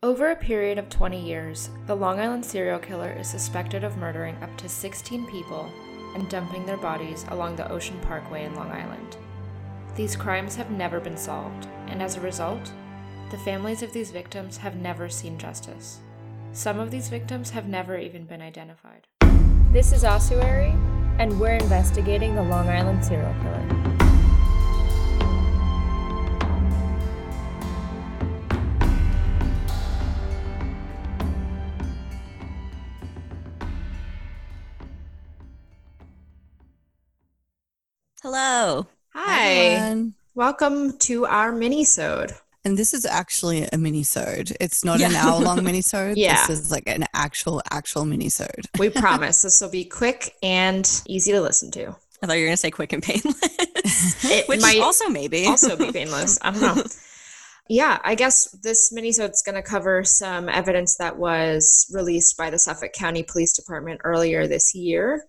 Over a period of 20 years, the Long Island serial killer is suspected of murdering up to 16 people and dumping their bodies along the Ocean Parkway in Long Island. These crimes have never been solved, and as a result, the families of these victims have never seen justice. Some of these victims have never even been identified. This is Ossuary, and we're investigating the Long Island serial killer. Hello. Hi. everyone. Welcome to our mini-sode. And this is actually a mini-sode. It's not an hour-long mini-sode. Yeah. This is like an actual, actual mini-sode. We promise this will be quick and easy to listen to. I thought you were going to say quick and painless, It which might also maybe. also be painless. I don't know. Yeah, I guess this minisode is going to cover some evidence that was released by the Suffolk County Police Department earlier this year.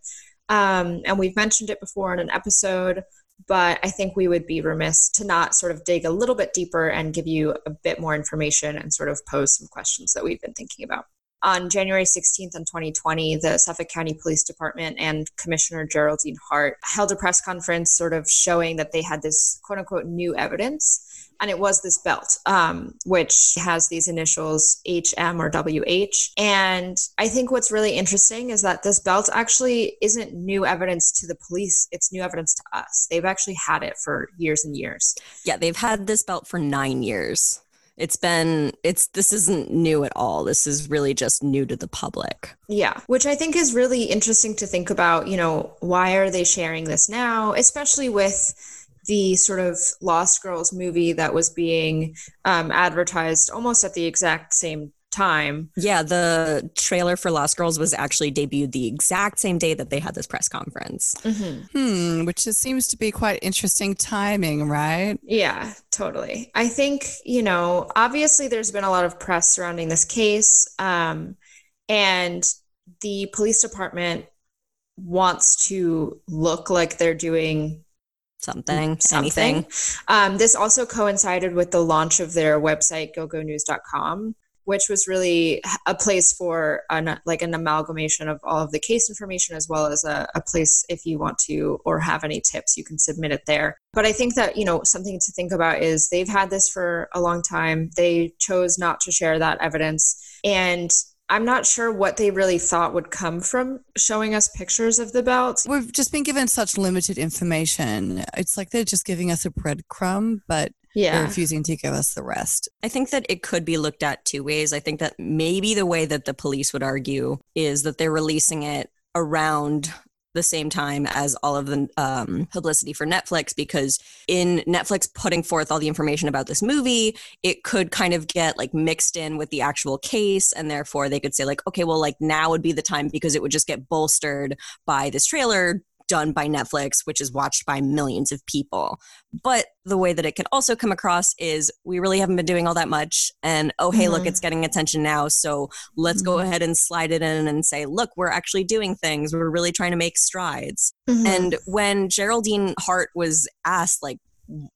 Um, and we've mentioned it before in an episode, but I think we would be remiss to not sort of dig a little bit deeper and give you a bit more information and sort of pose some questions that we've been thinking about. On January 16th in 2020, the Suffolk County Police Department and Commissioner Geraldine Hart held a press conference sort of showing that they had this quote unquote new evidence. And it was this belt, um, which has these initials HM or WH. And I think what's really interesting is that this belt actually isn't new evidence to the police, it's new evidence to us. They've actually had it for years and years. yeah, they've had this belt for nine years. It's been, it's, this isn't new at all. This is really just new to the public. Yeah, which I think is really interesting to think about. You know, why are they sharing this now, especially with the sort of Lost Girls movie that was being um, advertised almost at the exact same time. Yeah, the trailer for Lost Girls was actually debuted the exact same day that they had this press conference. Hmm, which just seems to be quite interesting timing, right? Yeah, totally. I think, you know, obviously there's been a lot of press surrounding this case. Um, and the police department wants to look like they're doing Something, something. anything. Um, this also coincided with the launch of their website, gilgonews.com, which was really a place for an, like an amalgamation of all of the case information, as well as a, a place if you want to or have any tips, you can submit it there. But I think that, you know, something to think about is they've had this for a long time. They chose not to share that evidence. And I'm not sure what they really thought would come from showing us pictures of the belt. We've just been given such limited information. It's like they're just giving us a breadcrumb, but they're Yeah. refusing to give us the rest. I think that it could be looked at two ways. I think that maybe the way that the police would argue is that they're releasing it around the same time as all of the um, publicity for Netflix, because in Netflix putting forth all the information about this movie, it could kind of get like mixed in with the actual case. And therefore they could say, like, okay, well, like now would be the time because it would just get bolstered by this trailer done by Netflix, which is watched by millions of people. But the way that it could also come across is we really haven't been doing all that much. And oh, hey, look, Mhm. it's getting attention now. So let's go Mhm. ahead and slide it in and say, look, we're actually doing things. We're really trying to make strides. Mhm. And when Geraldine Hart was asked, like,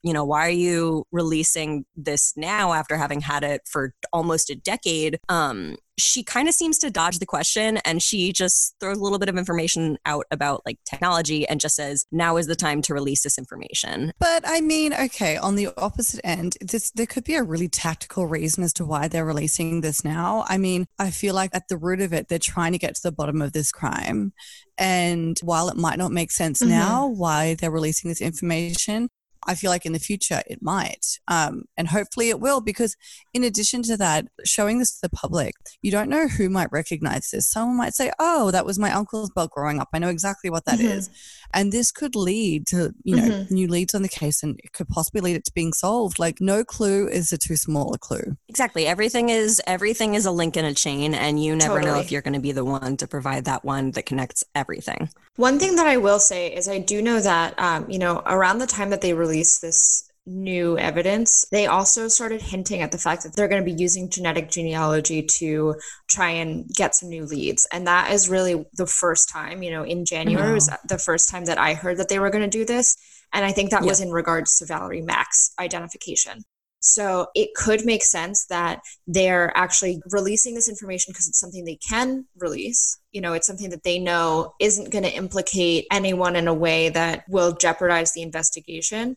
you know, why are you releasing this now after having had it for almost a decade? Um, she kind of seems to dodge the question and she just throws a little bit of information out about like technology and just says, now is the time to release this information. But I mean, okay, on the opposite end, this there could be a really tactical reason as to why they're releasing this now. I mean, I feel like at the root of it, they're trying to get to the bottom of this crime. And while it might not make sense Mhm. now why they're releasing this information, I feel like in the future it might. Um, and hopefully it will, because in addition to that, showing this to the public, you don't know who might recognize this. Someone might say, Oh, that was my uncle's belt growing up. I know exactly what that is." Mhm. And this could lead to, you know, new leads on the case and it could possibly lead it to being solved. Like no clue is a too small a clue. Exactly. Everything is everything is a link in a chain and you never know if you're going to be the one to provide that one that connects everything. One thing that I will say is I do know that, um, you know, around the time that they released this new evidence, they also started hinting at the fact that they're going to be using genetic genealogy to try and get some new leads. And that is really the first time, you know, in January was the first time that I heard that they were going to do this. And I think that was in regards to Valerie Mack's identification. So it could make sense that they're actually releasing this information because it's something they can release. You know, it's something that they know isn't going to implicate anyone in a way that will jeopardize the investigation.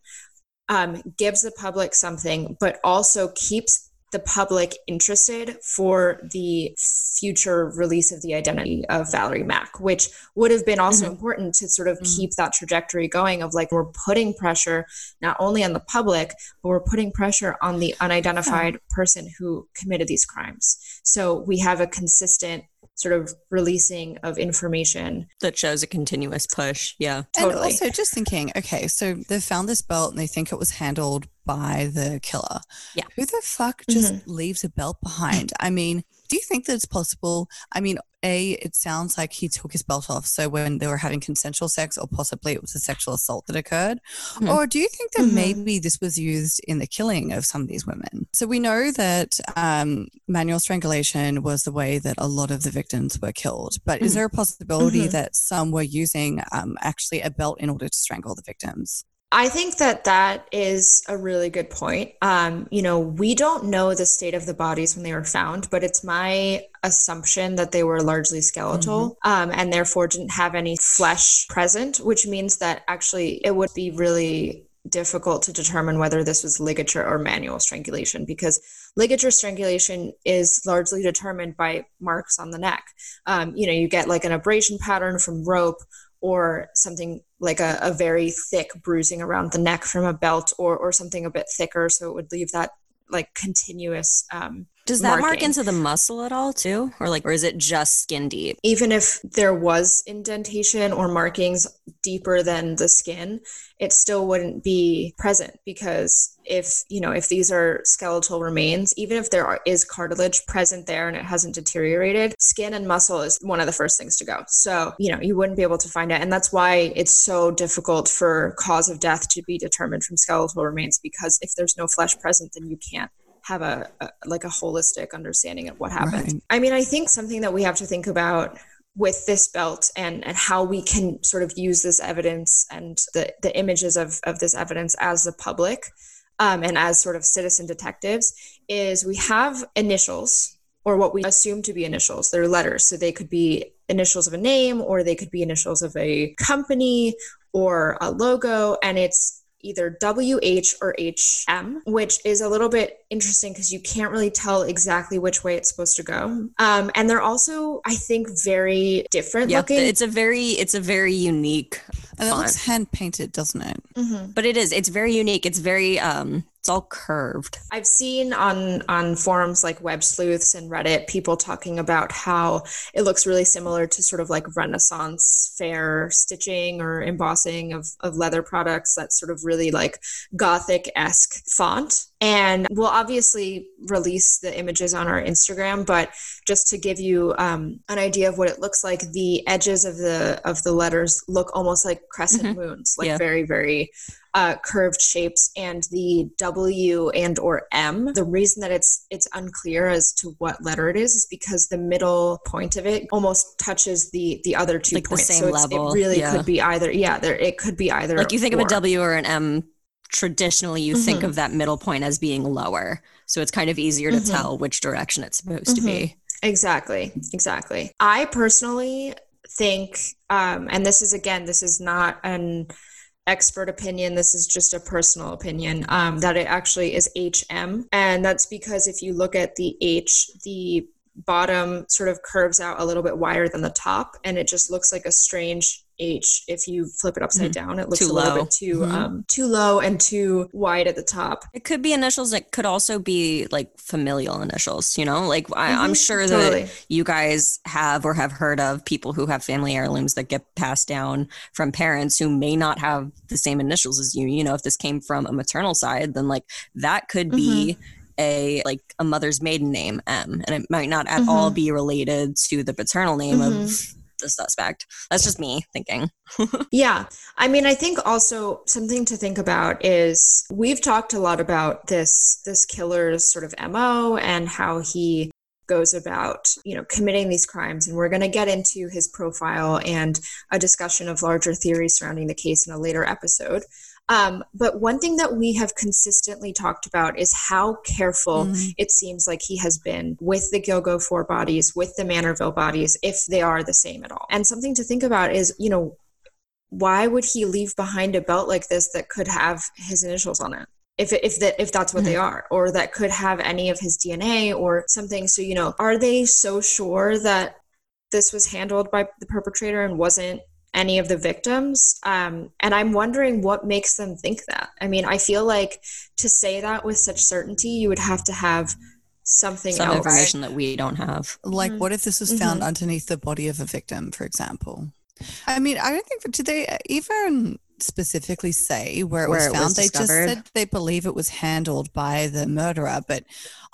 Um, gives the public something, but also keeps the public interested for the future release of the identity of Valerie Mack, which would have been also mm-hmm. important to sort of mm-hmm. keep that trajectory going of like we're putting pressure not only on the public, but we're putting pressure on the unidentified yeah. person who committed these crimes. So we have a consistent sort of releasing of information that shows a continuous push. Yeah. Totally. And also just thinking, okay, so they found this belt and they think it was handled by the killer. Yeah. Who the fuck just mm-hmm. leaves a belt behind? I mean, do you think that it's possible? I mean, A, it sounds like he took his belt off. So when they were having consensual sex, or possibly it was a sexual assault that occurred. Mm-hmm. Or do you think that mm-hmm. maybe this was used in the killing of some of these women? So we know that um, manual strangulation was the way that a lot of the victims were killed. But is mm-hmm. there a possibility mm-hmm. that some were using um, actually a belt in order to strangle the victims? I think that that is a really good point. Um, you know, we don't know the state of the bodies when they were found, but it's my assumption that they were largely skeletal mm-hmm. um, and therefore didn't have any flesh present, which means that actually it would be really difficult to determine whether this was ligature or manual strangulation because ligature strangulation is largely determined by marks on the neck. Um, you know, you get like an abrasion pattern from rope or something like a, a very thick bruising around the neck from a belt or or something a bit thicker. So it would leave that like continuous um does that marking. mark into the muscle at all too? Or like or is it just skin deep? Even if there was indentation or markings deeper than the skin it still wouldn't be present because if you know if these are skeletal remains even if there are, is cartilage present there and it hasn't deteriorated skin and muscle is one of the first things to go. So you know you wouldn't be able to find it. And that's why it's so difficult for cause of death to be determined from skeletal remains because if there's no flesh present then you can't have a, a, like a holistic understanding of what happened. Right. I mean, I think something that we have to think about with this belt and and how we can sort of use this evidence and the the images of of this evidence as the public um, and as sort of citizen detectives is we have initials or what we assume to be initials. They're letters, so they could be initials of a name or they could be initials of a company or a logo and it's either WH or HM, which is a little bit interesting because you can't really tell exactly which way it's supposed to go. Um, and they're also, I think, very different yeah, looking. It's a very, it's a very unique. And it looks hand painted, doesn't it? Mm-hmm. But it is. It's very unique. It's very um it's all curved. I've seen on on forums like Web Sleuths and Reddit people talking about how it looks really similar to sort of like Renaissance fair stitching or embossing of, of leather products. That sort of really like gothic esque font. And we'll obviously release the images on our Instagram, but just to give you um, an idea of what it looks like, the edges of the of the letters look almost like crescent mm-hmm. moons, like yeah. very very uh, curved shapes and the W and or M. The reason that it's it's unclear as to what letter it is is because the middle point of it almost touches the the other two like points. The same so level. it really yeah. could be either. Yeah, there it could be either. Like you think or. of a W or an M. Traditionally, you mm-hmm. think of that middle point as being lower, so it's kind of easier to mm-hmm. tell which direction it's supposed mm-hmm. to be. Mm-hmm. Exactly, exactly. I personally think, um, and this is again, this is not an expert opinion. This is just a personal opinion um, that it actually is HM. And that's because if you look at the H, the bottom sort of curves out a little bit wider than the top, and it just looks like a strange H if you flip it upside mm-hmm. down. It looks too a little low. bit too mm-hmm. um, too low and too wide at the top. It could be initials. It could also be like familial initials. You know, like I, am mm-hmm. sure totally. that you guys have or have heard of people who have family heirlooms that get passed down from parents who may not have the same initials as you. You know, if this came from a maternal side, then like that could be mm-hmm. a like a mother's maiden name M, and it might not at mm-hmm. all be related to the paternal name mm-hmm. of the suspect. That's just me thinking. yeah. I mean, I think also something to think about is we've talked a lot about this this killer's sort of MO and how he goes about, you know, committing these crimes and we're going to get into his profile and a discussion of larger theories surrounding the case in a later episode. Um, but one thing that we have consistently talked about is how careful Mhm. it seems like he has been with the Gilgo 4 bodies, with the Manorville bodies, if they are the same at all. And something to think about is, you know, why would he leave behind a belt like this that could have his initials on it? If, if that if that's what they are or that could have any of his dna or something so you know are they so sure that this was handled by the perpetrator and wasn't any of the victims um, and i'm wondering what makes them think that i mean i feel like to say that with such certainty you would have to have something Some else information that we don't have. Like, Mhm. what if this was found underneath the body of a victim, for example? I mean, I don't think, did they even specifically say where it Where was it was found? they just said they believe it was handled by the murderer, but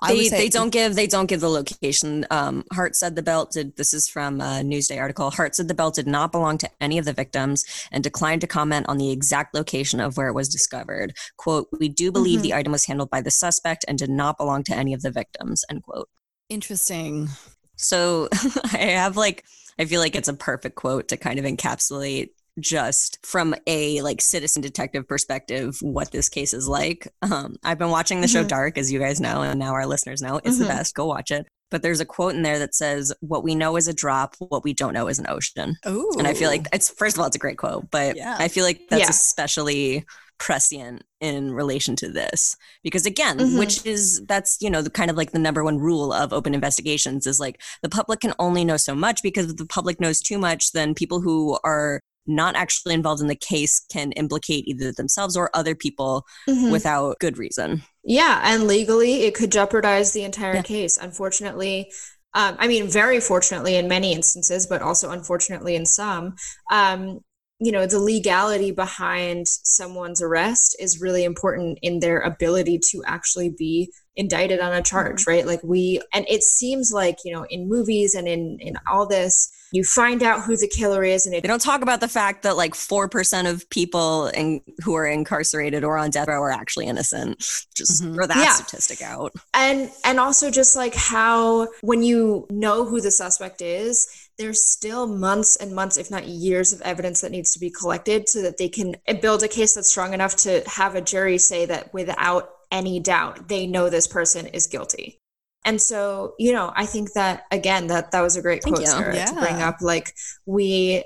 I They, they don't give they don't give the location. Um, Hart said the belt did. This is from a Newsday article. Hart said the belt did not belong to any of the victims and declined to comment on the exact location of where it was discovered. "Quote: We do believe Mhm. the item was handled by the suspect and did not belong to any of the victims." End quote. Interesting. So I have like I feel like it's a perfect quote to kind of encapsulate just from a like citizen detective perspective what this case is like. Um, I've been watching the show Mhm. Dark, as you guys know, and now our listeners know it's the Mhm. best. Go watch it. But there's a quote in there that says, "What we know is a drop. What we don't know is an ocean." Oh, And I feel like it's first of all, it's a great quote, but Yeah. I feel like that's Yeah. especially prescient in relation to this because again Mhm. which is that's you know the kind of like the number one rule of open investigations is like the public can only know so much because if the public knows too much then people who are not actually involved in the case can implicate either themselves or other people Mhm. without good reason Yeah, and legally, it could jeopardize the entire Yeah. case. Unfortunately, um, I mean, very fortunately in many instances, but also unfortunately in some, um, you know, the legality behind someone's arrest is really important in their ability to actually be indicted on a charge, right? Like we, and it seems like you know, in movies and in in all this, you find out who the killer is, and it they don't talk about the fact that like 4% of people in, who are incarcerated or on death row are actually innocent just Mhm. throw that Yeah. statistic out and and also just like how when you know who the suspect is there's still months and months if not years of evidence that needs to be collected so that they can build a case that's strong enough to have a jury say that without any doubt they know this person is guilty. And so you know i think that again that that was a great Thank quote you. Sarah, to bring up like we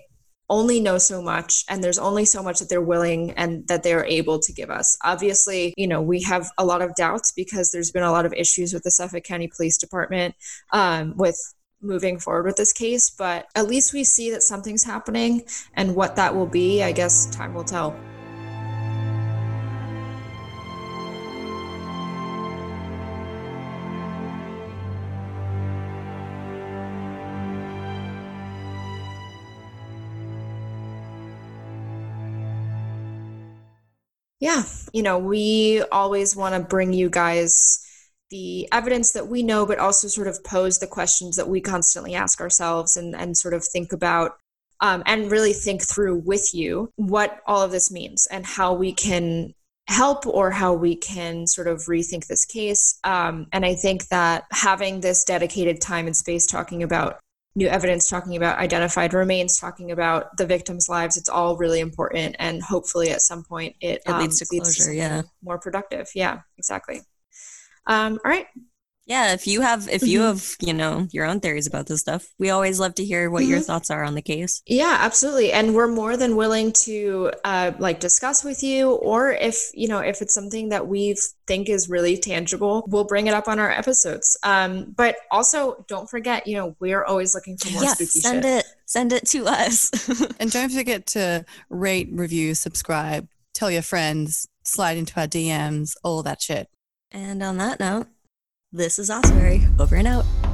only know so much and there's only so much that they're willing and that they're able to give us. Obviously you know we have a lot of doubts because there's been a lot of issues with the suffolk county police department um, with moving forward with this case but at least we see that something's happening and what that will be i guess time will tell yeah. You know we always want to bring you guys the evidence that we know but also sort of pose the questions that we constantly ask ourselves and and sort of think about um, and really think through with you what all of this means and how we can help or how we can sort of rethink this case. Um, and i think that having this dedicated time and space talking about new evidence talking about identified remains talking about the victims lives it's all really important and hopefully at some point it, It leads to closure, something yeah. more productive. Yeah exactly. Um, all right Yeah, if you have if you Mhm. have, you know, your own theories about this stuff, we always love to hear what your Mhm. thoughts are on the case. yeah absolutely and we're more than willing to uh, like discuss with you or if you know if it's something that we think is really tangible we'll bring it up on our episodes um, but also don't forget you know we're always looking for more Yes, spooky send shit it send it to us. And don't forget to rate, review, subscribe, tell your friends, slide into our DMs, all that shit. and on that note, this is Ossuary over and out.